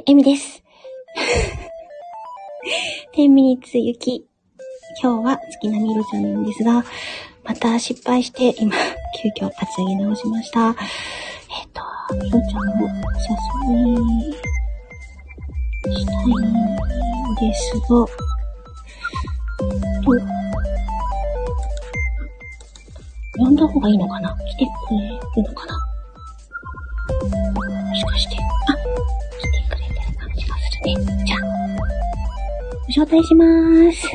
ー、エミです。10ミニッツ雪。今日は月並み色ちゃんなんですが、また失敗して、今、急遽厚着直しました。えっ、と、色ちゃんを写真したいんですが、と、呼んだ方がいいのかな？来てくれるのかな？招待しまーす。は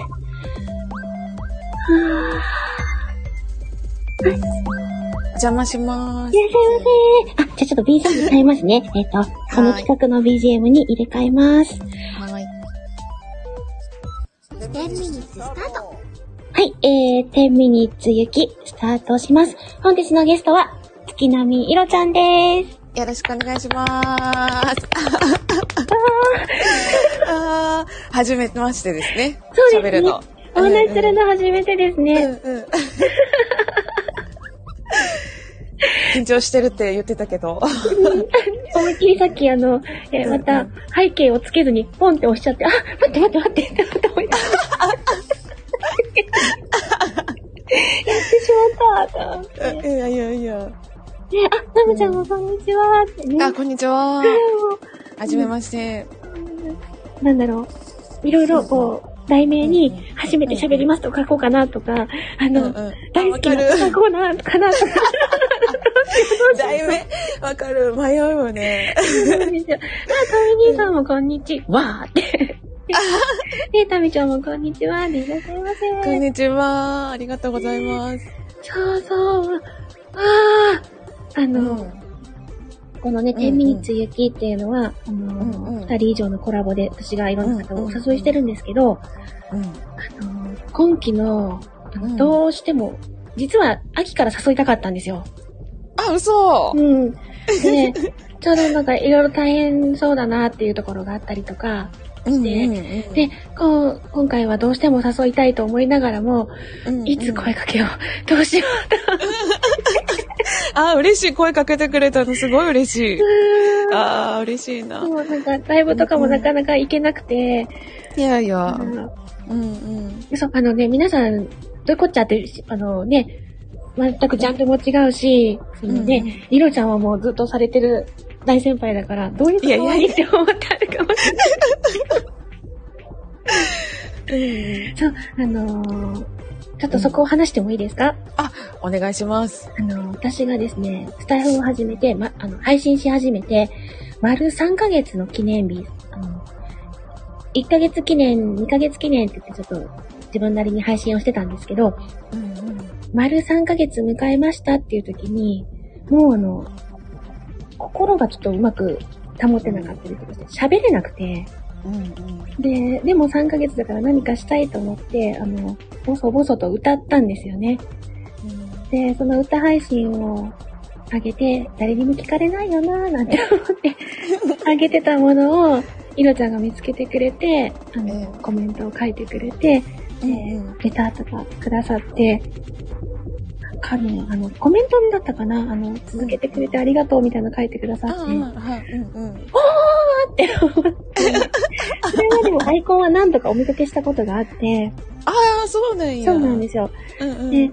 ぁ。お邪魔しまーすい。らっしゃいませー。あ、じゃあちょっと BGM 変えますね。えっ、と、この企画の BGM に入れ替えます。はい。10ミニッツスタートはい、えー、10ミニッツ雪、スタートします。本日のゲストは、月並みいろちゃんです。よろしくお願いしまーす。あー、初めましてですね。そうですね喋るの。お話しするの初めてですうんね。うん。緊張してるって言ってたけど。思いっきりさっきあの、えーまた背景をつけずにポンって押しちゃって、あ、待って待って待ってって やってしまった。いやいやいや。ね、あ、ナムちゃんもこんにちはってね。あ、こんにちは。もはじめまして。うなんだろう。いろいろこう、題名に初めて喋りますと書こうかなとか、あの、うんうん大好きなわかる書こうな、かなとか、題名、わかる。迷うよね。そうなんですよ。あ、タミ兄さんもこんにちはーって。で、タミちゃんもこんにちはでいらっしゃいませ。こんにちは。ありがとうございます。そうそう。ああ、あの、うんこのね、うん10ミニッツ雪っていうのは、あの、うん。うん二人以上のコラボで私がいろんな方をお誘いしてるんですけど、うん。あの、今期の、どうしても、実は秋から誘いたかったんですよ。あ、嘘。うん。で、ちょうどなんかいろいろ大変そうだなっていうところがあったりとか、うんでこう、今回はどうしても誘いたいと思いながらも、うんうん。いつ声かけよう、どうしよ あ、嬉しい。声かけてくれたのすごい嬉しい。う。あー、嬉しいうな。もうなんか、ライブとかもなかなか行けなくて、いやいやうんうん。そう、あのね、皆さん、どういうこっちゃって、あのね、全くジャンルも違うし、そのうんうんね、リロちゃんはもうずっとされてる大先輩だから、どういうこといやいやいやって思ってあるかもしれない。うんそう、あのーちょっとそこを話してもいいですか、あ、お願いします。あの、私がですね、スタイフを始めて、ま、あの、配信し始めて、丸3ヶ月の記念日、あの、1ヶ月記念、2ヶ月記念って言ってちょっと自分なりに配信をしてたんですけど、うんうん。丸3ヶ月迎えましたっていう時に、もうあの、心がちょっとうまく保てなかったりとかして、喋れなくて、うんうん。で、でも3ヶ月だから何かしたいと思って、あの、ボソボソと歌ったんですよね。で、その歌配信を上げて、誰にも聞かれないよなーなんて思って、上げてたものを、いろちゃんが見つけてくれて、あの、ええコメントを書いてくれて、うんでうんレターとかくださって、なんかね、あの、コメントだったかなあの、続けてくれてありがとうみたいなの書いてくださあって、ーはい。うんうん。って思って、それまでもアイコンは何度かお見かけしたことがあって、ああ、そうなんや。そうなんですよ。す。うんうん。で、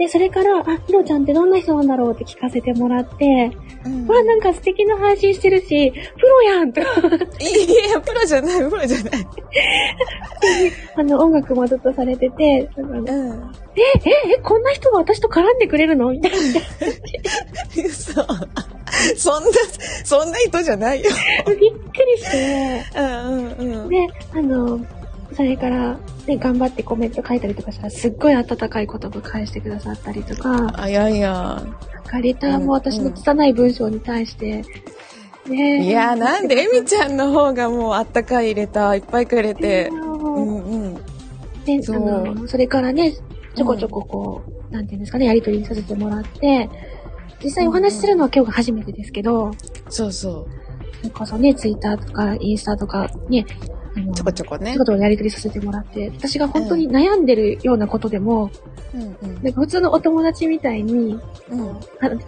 で、それから、あ、ひろちゃんってどんな人なんだろうって聞かせてもらって、うんわ、なんか素敵な配信してるし、プロやんと、いや、プロじゃない、プロじゃない。あの、音楽もずっとされてて、うん。え、え、え、こんな人が私と絡んでくれるの？みたいな。嘘。そんな、そんな人じゃないよ。びっくりして、うんうんうん。で、あの、それから、ね、頑張ってコメント書いたりとかしたら、すっごい温かい言葉返してくださったりとか、あ、いやいや。なんかレターも私の拙い文章に対して、ねいや、なんで、エミちゃんの方がもうあったかいレターいっぱいくれて。ううんうん。で、そうあの、それからね、ちょこちょここう、なんていうんですかね、やりとりさせてもらって、実際お話しするのは今日が初めてですけど、そうそう。それこそね、ツイッターとかインスタとかね、あのちょこちょこね。ちょこ。ちょこやり取りさせてもらって、私が本当に悩んでるようなことでも、うんうん。なんか普通のお友達みたいに、うん。は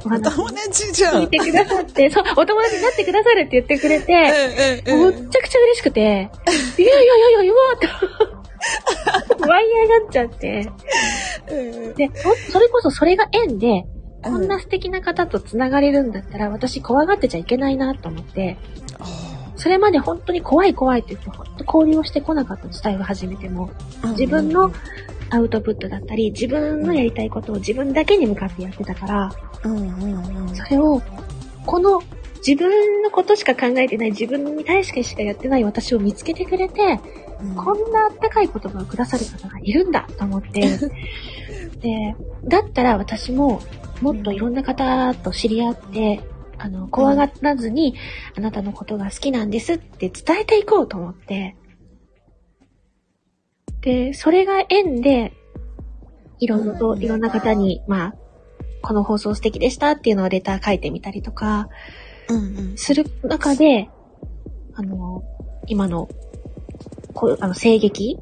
お話友達じゃん。聞いてくださって、そう、お友達になってくださるって言ってくれて、うんうんうん。むっちゃくちゃ嬉しくて、いやいやいやいや、言おうと、ワイヤーがっちゃって、うんで、それこそそれが縁で、こんな素敵な方と繋がれるんだったら、私怖がってちゃいけないなと思って、あそれまで本当に怖い怖いって言って、本当交流をしてこなかったの、スタイル始めても。ー自分のアウトプットだったり、自分のやりたいことを自分だけに向かってやってたから、うんうんうんそれを、この自分のことしか考えてない、自分に対してしかやってない私を見つけてくれて、うんこんなあったかい言葉をくださる方がいるんだと思って、で、だったら私ももっといろんな方と知り合って、あの、怖がらずに、あなたのことが好きなんですって伝えていこうと思って、で、それが縁で、いろいろといろんな方に、まあ、この放送素敵でしたっていうのをレター書いてみたりとか、する中で、あの、今の、こう、あの、声劇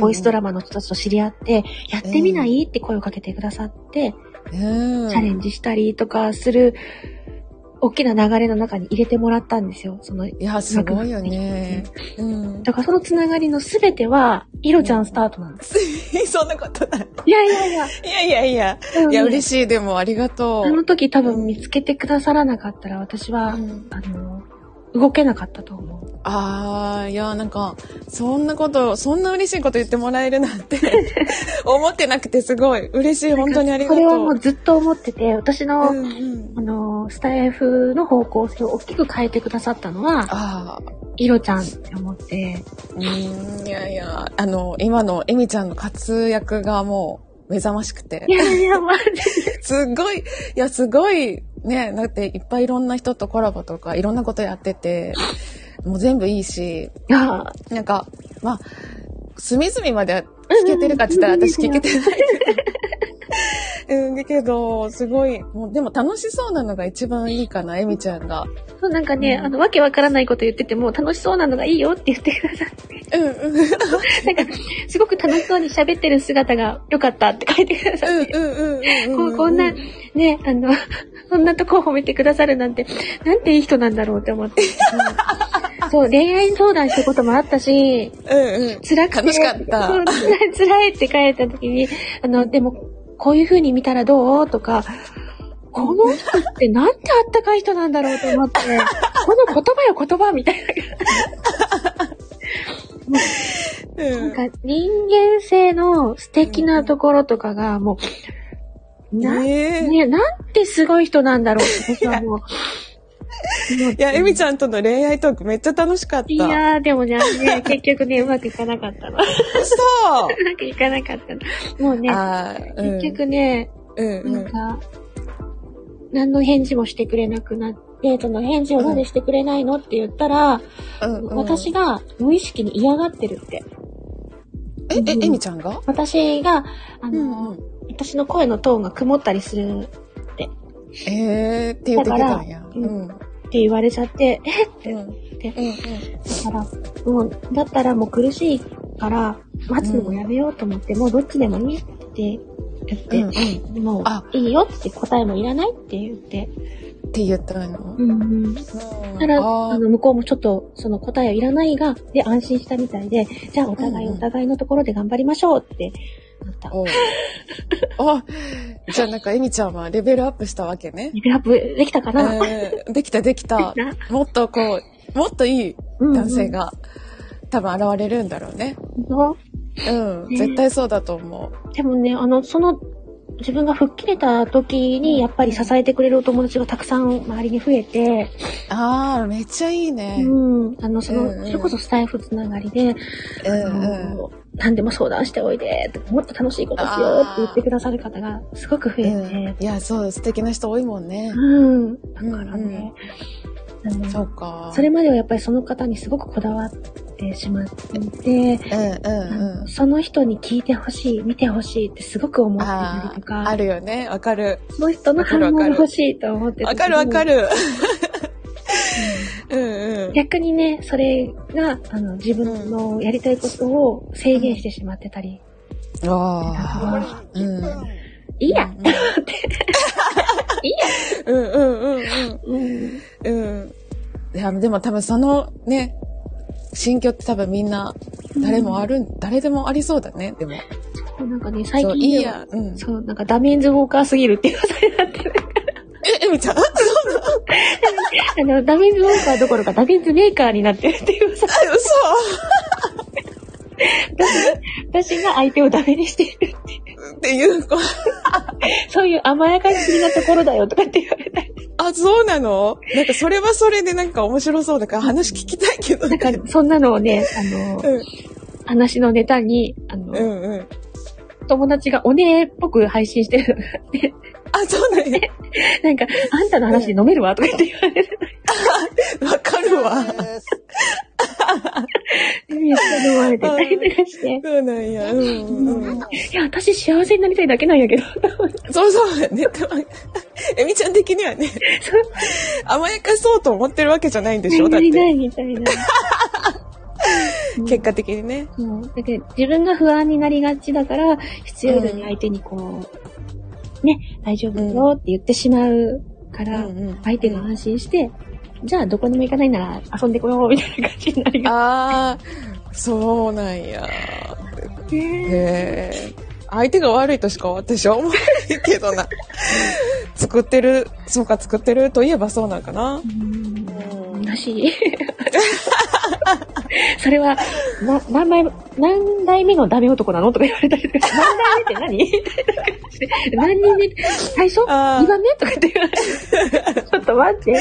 ボイスドラマの人たちと知り合って、やってみない？って声をかけてくださって、うん。チャレンジしたりとかする、大きな流れの中に入れてもらったんですよ。その、いや、すごいよね。うん。だからそのつながりのすべては、イロちゃんスタートなんです。そんなことない。いやいやいや。いやいやいや。いや、嬉しい。でも、ありがとう。あの時多分見つけてくださらなかったら、私は、うんあの、動けなかったと思う。ああ、いや、なんか、そんなこと、そんな嬉しいこと言ってもらえるなんて、思ってなくてすごい嬉しい。本当にありがとう。これはもうずっと思ってて、私の、うんうんあの、スタイフの方向性を大きく変えてくださったのは、ああ、イロちゃんって思って、うーん、いやいや、あの、今のエミちゃんの活躍がもう、目覚ましくてい。やいや、マジ すごい、いや、すごい、ね、だっていっぱいいろんな人とコラボとか、いろんなことやってて、もう全部いいし、なんか、まあ、隅々までは聞けてるかって言ったらうん私聞けてないけど。うん、だけど、すごい、もうでも楽しそうなのが一番いいかな、エミちゃんが。そうなんかね、うんあの、わけわからないこと言ってても、楽しそうなのがいいよって言ってくださって、うん、うん、なんか、すごく楽しそうに喋ってる姿が良かったって書いてくださって、うん、うん、うん。こうこんな、ね、あの、そんなとこを褒めてくださるなんて、なんていい人なんだろうって思って。うんそう、恋愛相談したこともあったし、うん、うん。辛くて。楽しかった辛いって書いた時に、あの、でも、こういう風に見たらどう？とか、この人ってなんてあったかい人なんだろうと思って、この言葉よ言葉みたいな。うんなんか人間性の素敵なところとかがもう、な。ね、なんてすごい人なんだろうって私はもう。いいや、エミちゃんとの恋愛トークめっちゃ楽しかった。いやー、でもね、ね 結局ね、うまくいかなかったの。うそう。まくいかなかったの。もうね、うん結局ね、うんうん。なんか、何の返事もしてくれなくなって、その返事をなんでしてくれないのって言ったら、うんうん私が無意識に嫌がってるって。え、え、エミちゃんが？私が、あうの、んうん。私の声のトーンが曇ったりするえーって言ってきたんや。うん。って言われちゃって、えってうん。って、うんうん。だから、もう、だったらもう苦しいから、待つのもやめようと思って、もうどっちでもいいって言って、うんうん。もうあ、いいよって答えもいらないって言って、って言ったの？うんうん。うんたら、あの、向こうもちょっと、その答えはいらないが、で、安心したみたいで、じゃあお互いお互いのところで頑張りましょうってなった。おうあ、じゃあなんかエミちゃんはレベルアップしたわけね。レベルアップできたかな、えーできたできた。なもっとこう、もっといいうんうん男性が多分現れるんだろうね。そううん。ね絶対そうだと思う。でもね、あの、その、自分が吹っ切れた時に、やっぱり支えてくれるお友達がたくさん周りに増えて、ああ、めっちゃいいね。うん、あの、その、うんうんそれこそスタイフつながりで、うんあの何でも相談しておいで、とかもっと楽しいことしようって言ってくださる方がすごく増えて、うん。うん。いや、そう、素敵な人多いもんね。うん。だからね、あのそうか。それまではやっぱりその方にすごくこだわってしまっていて、うんうんその人に聞いてほしい、見てほしいってすごく思ってたありとか、あ、あるよね。わかる。その人の反応が欲しいと思ってたわかるわかる。る。うんうん。うん。逆にね、それが、あの、自分のやりたいことを制限してしまってたり。ああ。うん。いいやうんって。いいや うんうんうんうん。うん。うん。いや、でも多分そのね、心境って多分みんな、誰もある、誰でもありそうだね、でも。なんかね、最そう、近いいや。うん。そう、なんかダメンズウォーカーすぎるっていう噂になってる。え、えみちゃん？あ、あの、ダメンズウォーカーどころかダメンズメーカーになってるっていう噂。嘘私が相手をダメにしているっていう。っていう子。そういう甘やかしすぎなところだよとかって言われたり。あ、そうなの？なんかそれはそれでなんか面白そうだから話聞きたいけどね。なんか、そんなのをね、あの、うん。話のネタに、あの、うんうん。友達がおねえっぽく配信してるのがあって、あ、そうなんや。なんか、あんたの話で飲めるわとかって言われる。わかるわ。めっちゃ飲まれてたりとかして。そうなんや。うんうんうん。いや、私幸せになりたいだけなんやけど。そうそうだね。えみ ちゃん的にはね、甘やかそうと思ってるわけじゃないんでしょ？だって。ないみたいな。結果的にね。そう。だけど自分が不安になりがちだから、必要以上に相手にこう、ね、大丈夫よって言ってしまうから、うんうん相手が安心して、じゃあどこにも行かないなら遊んでこようみたいな感じになりがああ、そうなんや。へえ。相手が悪いとしか私は思わないけどな。作ってる、そうか作ってるといえばそうなんかな。うん。らしい。それは、な、何代、何代目のダメ男なのとか言われたりとか、何代目って何？何人目？最初 ?2 あー番目とかって言われて、ちょっと待って。だ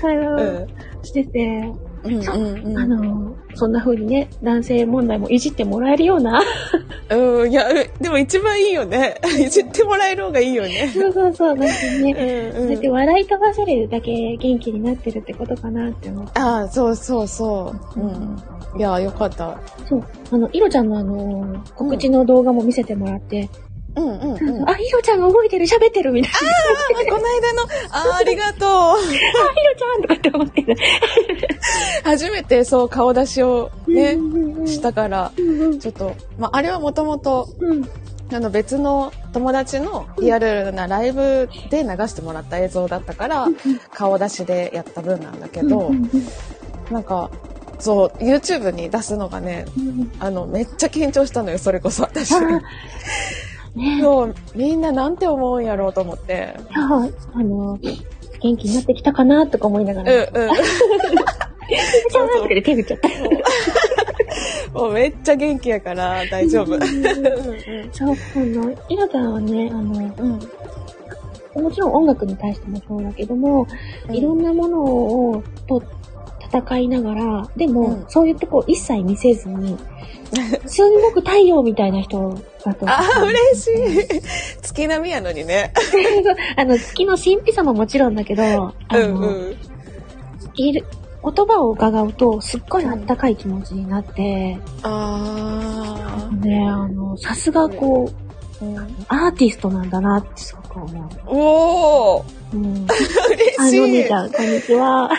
から、うん。してて、うんそううんうん。あの、そんな風にね、男性問題もいじってもらえるような、うん、いや、うでも一番いいよね。いじってもらえる方がいいよね。そうそうそう、なんかうね、んそうやってうん。笑い飛ばせるだけ元気になってるってことかなって思って。ああ、そうそうそう。うん。いや、よかった。そう。あの、イロちゃんのあの、告知の動画も見せてもらって、うんうんうん。あ、あ、イロちゃんが覚えてる、喋ってるみたいな。この間の、あーありがとう。あ、イロちゃんとかって思ってる。初めてそう顔出しをねう、んうんうんしたから、うんうんちょっと、まあ、あれはもともと、うん。あの別の友達のリアルなライブで流してもらった映像だったから、顔出しでやった分なんだけど、うんうんなんか、そう、YouTube に出すのがね、うんあの、めっちゃ緊張したのよ、それこそ私。あねそう、みんななんて思うんやろうと思って。いや、あの、元気になってきたかなとか思いながうんら、うん。ちゃーと手振っちゃった。もうめっちゃ元気やから大丈夫。うんそう、あの、イロちゃんはね、あの、うん。もちろん音楽に対してもそうだけども、いろんなものをと戦いながら、でも、うんそういうとこ一切見せずに、すんごく太陽みたいな人だと。あー、嬉しい。月並みやのにね。あの、月の神秘さももちろんだけど、あうの、んうん。いる、言葉を伺うと、すっごいあったかい気持ちになって、あね、あの、さすがこう、ー。うん、アーティストなんだなってすごく思おーう。うん。嬉あの、おちゃん、こんにちは。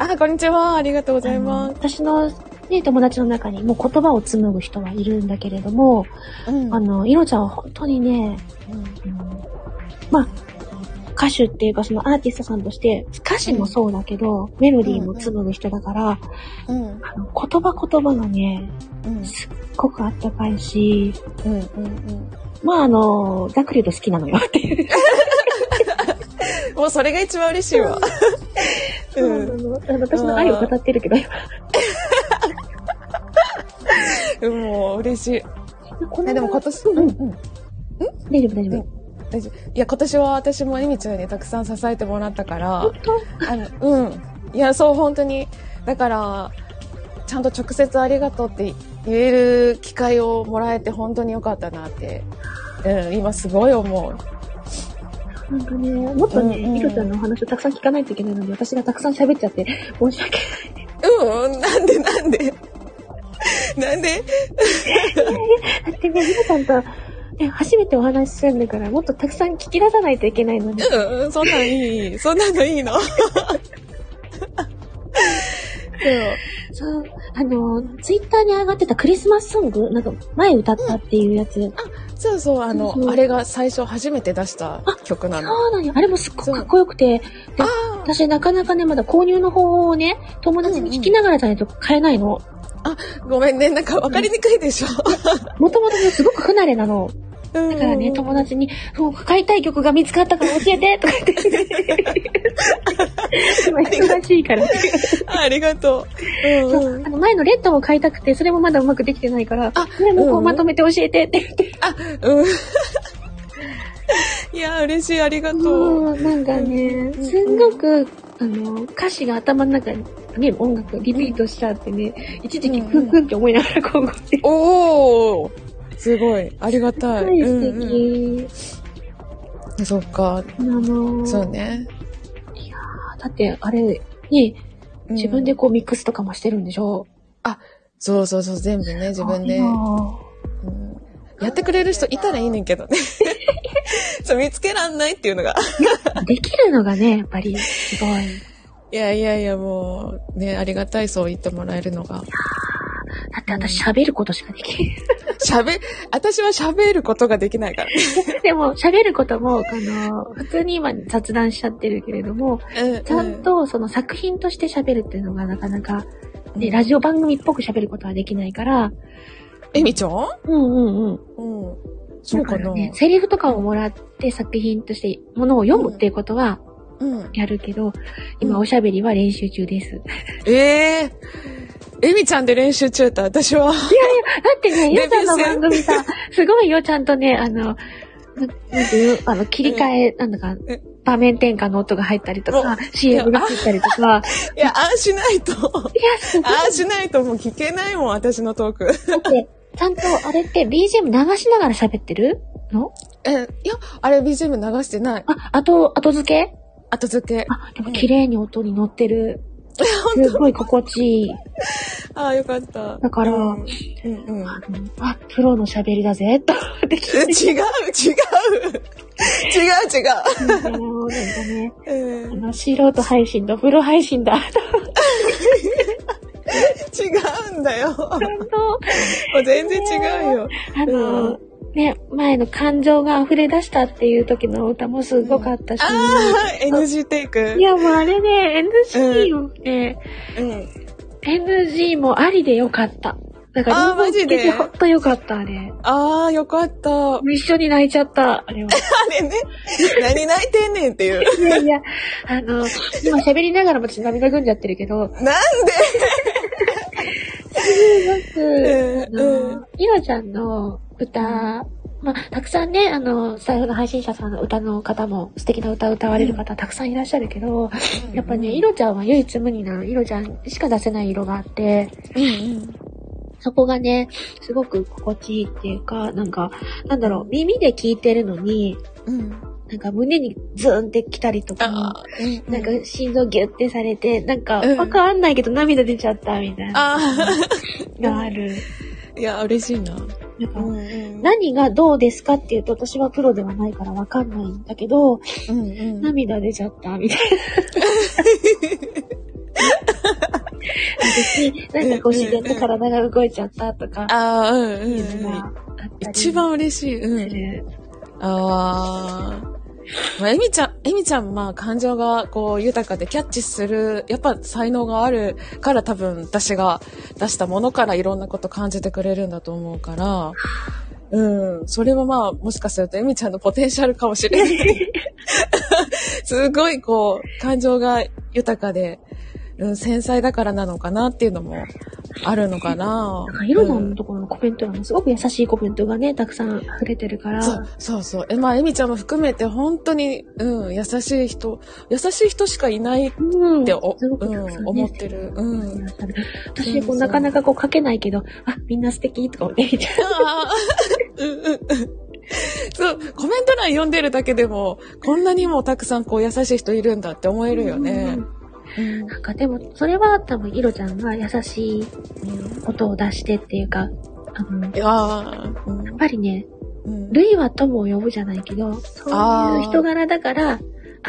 あ、こんにちは。ありがとうございま私の、ね、友達の中にもう言葉を紡ぐ人はいるんだけれども、す。うんあの、いろちゃんは本当にね、うんまあ、歌手っていうかそのアーティストさんとして、歌詞もそうだけど、メロディーも紡ぐ人だから、うん。あの言葉言葉がね、うん。すっごくあったかいし、うん。うん。まああの、ざっくり言うと好きなのよっていう。もうそれが一番嬉しいわ。うん。私の愛を語ってるけど、今。もう嬉しい。え、でも今年、うんうんうん？大丈夫大丈夫。大丈夫いや、今年は私もエミちゃんにたくさん支えてもらったから本、当？あの、うん。いや、そう、本当に。だから、ちゃんと直接ありがとうって言える機会をもらえて本当に良かったなって、うん、今すごい思う。なんかね、もっとね、うんうんいろちゃんのお話をたくさん聞かないといけないので、私がたくさん喋っちゃって、申し訳うん、うんなんでなんで？なんで？ない。だってね、いろちゃんと、ね初めてお話しするんだから、もっとたくさん聞き出さないといけないので。うん、そんなんいい。そんなのいいの。そう、あの、ツイッターに上がってたクリスマスソング、なんか前歌ったっていうやつ。そうそう、あの、うそうあれが最初初めて出した曲なの。そうなんよ。あれもすっごくかっこよくて、私なかなかね、まだ購入の方法をね、友達に聞きながらじゃないと買えないの。あ、ごめんね、なんか分かりにくいでしょ。もともとね、すごく不慣れなの。だだからね、友達に、そう買いたい曲が見つかったから教えてとか言って。今忙しいから。ありがとう。うんそううんあの前のレッドも買いたくて、それもまだうまくできてないから、あそれもこうまとめて教えてって言って。あ、うん。いや、嬉しい、ありがとう。なんかね、うんすんごく、あの、歌詞が頭の中に、ね、音楽リピートしちゃってね、一時期クンクンって思いながら今後って。おーすごい、ありがたい。はい、素うん敵。うん、そっか、あのそうね。だって、あれ、ね、うん自分でこうミックスとかもしてるんでしょ？そうそうそう、全部ね、自分で。あうんやってくれる人いたらいいねんけどね。そう、見つけらんないっていうのが。ーできるのがね、やっぱり、すごい。いやいやいや、もう、ね、ありがたい、そう言ってもらえるのが。だって私喋ることしかできない。喋、私は喋ることができないから。でも、喋ることも、あの、普通に今雑談しちゃってるけれども、うんちゃん、とその作品として喋るっていうのがなかなか、うんね、ラジオ番組っぽく喋ることはできないから、えみちゃん？うんうんうん。うん。そうかな。ね、セリフとかをもらって作品としてものを読むっていうことはうん。やるけど、今うんおしゃべりは練習中です。えええみちゃんで練習中って私は。だってね、よちゃんの番組さ、すごいよ、ちゃんとね、あの、ななんていう、あの、切り替え、なんだかえ、場面転換の音が入ったりとか、い CM が入ったりとか、いや、ああしないと。いや。ああしないともう聞けないもん、私のトーク。だって、ちゃんとあれって BGM 流しながら喋ってるの？え、いや、あれ BGM 流してない。あ、後、後付け？後付け。あ、でも綺麗に音に乗ってる。本すごい心地いい。ああ、よかった。だからうん、うん、うん。あ、プロの喋りだぜ、と思って聞えいて違う、違う。違う、違うね、う。うんあの、素人配信とプロ配信だ、違うんだよ。も本当う全然違うよ。あの、ね、前の感情が溢れ出したっていう時の歌もすごかったし、ああ、NG テイク。いやもうあれね、NG をね、うん。NG もありでよかった。だかあマジで聞けてほんとよかった、あれ。ああ、よかった。あ一緒に泣いちゃった、あれは。れね、何泣いてんねんっていう。いやいや、あの、今喋りながらも私涙ぐんじゃってるけど、なんで？すごく、あうんの、いろちゃんの歌、まあ、たくさんね、あの、スタイフの配信者さんの歌の方も、素敵な歌を歌われる方たくさんいらっしゃるけど、やっぱね、いろちゃんは唯一無二なの。いろちゃんしか出せない色があって、うんうん。そこがね、すごく心地いいっていうか、なんか、なんだろう、耳で聞いてるのに、うん。なんか胸にズーンってきたりとか、あーなんか心臓ギュッてされて、なんかうんわかんないけど涙出ちゃったみたいながある。あ、いや、嬉しいな。なんかうんうん。何がどうですかっていうと私はプロではないからわかんないんだけど、うんうん。涙出ちゃったみたいな。私、なんかこう自然と体が動いちゃったとか、ああ、うんうん一番嬉しい。すうん。る。ああ。まあ、エミちゃん、エミちゃん、まあ、感情が、こう、豊かでキャッチする、やっぱ才能があるから多分、私が出したものからいろんなこと感じてくれるんだと思うから、うん。それはまあ、もしかするとエミちゃんのポテンシャルかもしれない。すごい、こう、感情が豊かで、うん、繊細だからなのかなっていうのもあるのかな。なんか、んのところのコメント欄もすごく優しいコメントがね、たくさん溢れてるから、そう、そうそう。え、まあ、エミちゃんも含めて、本当に、うん、優しい人、優しい人しかいないっうんてうんくたくさん、ね思ってる。うん。私、こう、なかなかこう書けないけど、あ、みんな素敵とか思って見ちゃああ、うんうんうん。そう、コメント欄読んでるだけでも、こんなにもたくさんこう優しい人いるんだって思えう。るよねうん。うんなんかでも、それは多分、イロちゃんが優しいことを出してっていうか、あの、やっぱりね、うん。ルイは友を呼ぶじゃないけど、そういう人柄だから、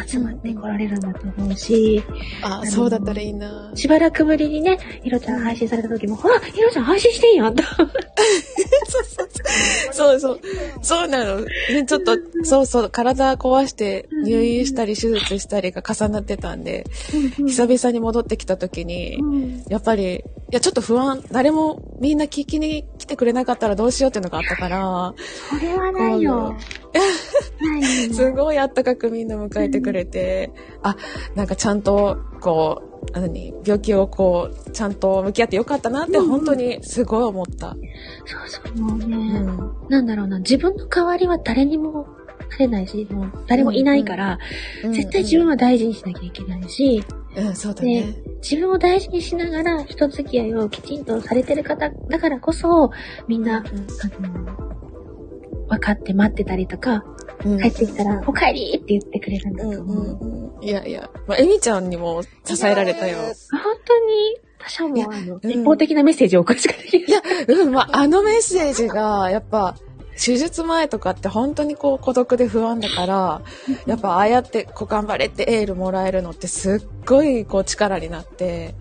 集まって来られるんだと思うし、あ、そうだったらいいな。しばらくぶりにね、ひろちゃん配信された時も、ほら、ひろちゃん配信してんやんと。そうそう。そうなの。ね、ちょっと、そうそう、体壊して入院したり手術したりが重なってたんで、久々に戻ってきた時に、うんやっぱり、いや、ちょっと不安、誰もみんな聞きに来てくれなかったらどうしようっていうのがあったから、それはないよ。すごいあったかくみんな迎えてくれて、あ、なんかちゃんと、こう、何、病気をこう、ちゃんと向き合ってよかったなってうんうん。本当にすごい思った。そうそう、もううね、ん。なんだろうな、自分の代わりは誰にもなれないし、もう誰もいないから、絶対自分は大事にしなきゃいけないし、うん、うん、そうだね。自分を大事にしながら人付き合いをきちんとされてる方だからこそ、みんな、あの、分かって待ってたりとか、うん帰ってきたら、お帰りって言ってくれるんだうんと思う。うんうん。いやいや、まあ、エミちゃんにも支えられたよ。本当に、他者いやもあの、うん一方的なメッセージを送るしかできない。いや、うん、まあ、あのメッセージが、やっぱ、手術前とかって本当にこう孤独で不安だから、やっぱああやってこう頑張れってエールもらえるのってすっごいこう力になって、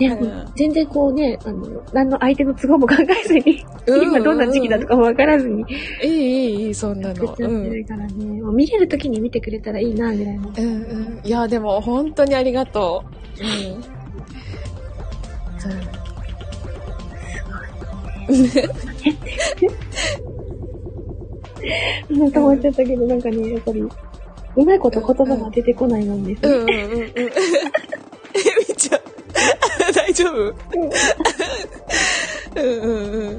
ね、うん全然こうね、あの、何の相手の都合も考えずに、うん今どんな時期だとかもわからずに、いいいいいい、そんなの。うん。るからね、もう見れる時に見てくれたらいいな、ぐらいの。うんうん。いや、でも本当にありがとう。うん。そううん、止まっちゃったけど、なんかね、やっぱり、うまいこと言葉が出てこないもんですうんうんうんうん。えみちゃん、大丈夫？うんうんうん。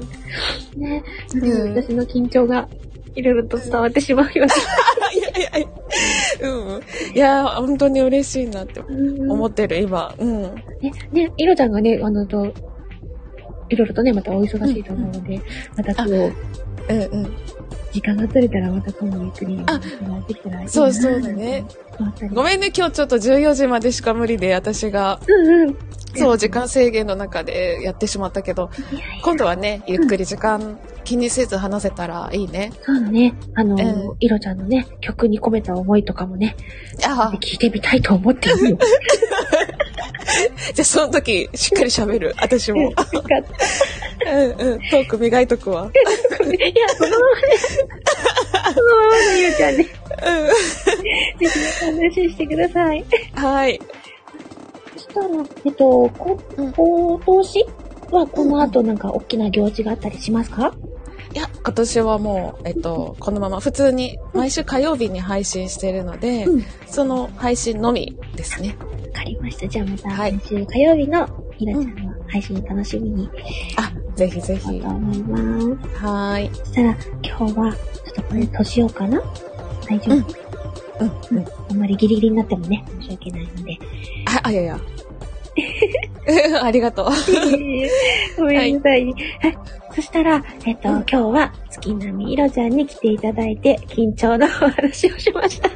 ね。うん私の緊張が、いろいろと伝わってしまうよいやいやいや、うん。いや、本当に嬉しいなって。思ってる、今。うん。ね、ね、いろちゃんがね、あの、と、いろいろとね、またお忙しいと思うので、またこう、うんうん。時間が取れたらまた今度ゆっくりあそうそうだね。ごめんね、今日ちょっと14時までしか無理で、私が、うんうん。そう、時間制限の中でやってしまったけど、今度はね、ゆっくり時間気にせず話せたらいいね。そうだね。あの、うんいろちゃんのね、曲に込めた思いとかもね、ああ、聞いてみたいと思っているよ。じゃあその時、しっかり喋る、私も。よかった。うんうん、トーク磨いとくわ。いや、そのままね、そのままのゆうちゃんね、ぜひお話ししてください。うん。はい。そしたら、えっと、こうん今年はこの後なんか大きな行事があったりしますか？いや、今年はもう、えっと、このまま普通に毎週火曜日に配信しているので、うんその配信のみですね。わかりました。じゃあまたはい来週火曜日のひらちゃんの配信楽しみにあ、ぜひぜひ。と思います。はーい。そしたら今日は、ちょっとこれ閉じようかな？大丈夫、うん、うん。あんまりギリギリになってもね、申し訳ないので。あ、あ、いやいや。ありがとう。ごめんなさい。はい。そしたら、えっと、今日は月並みいろちゃんに来ていただいて、緊張のお話をしました。あ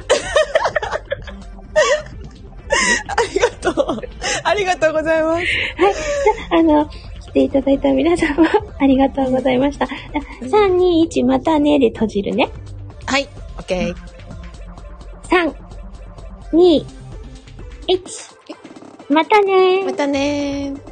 りがとう。ありがとうございます。あの、来ていただいた皆様、ありがとうございました。3、2、1、またねで閉じるね。はい。オッケー。3、2、1、またねまたねー。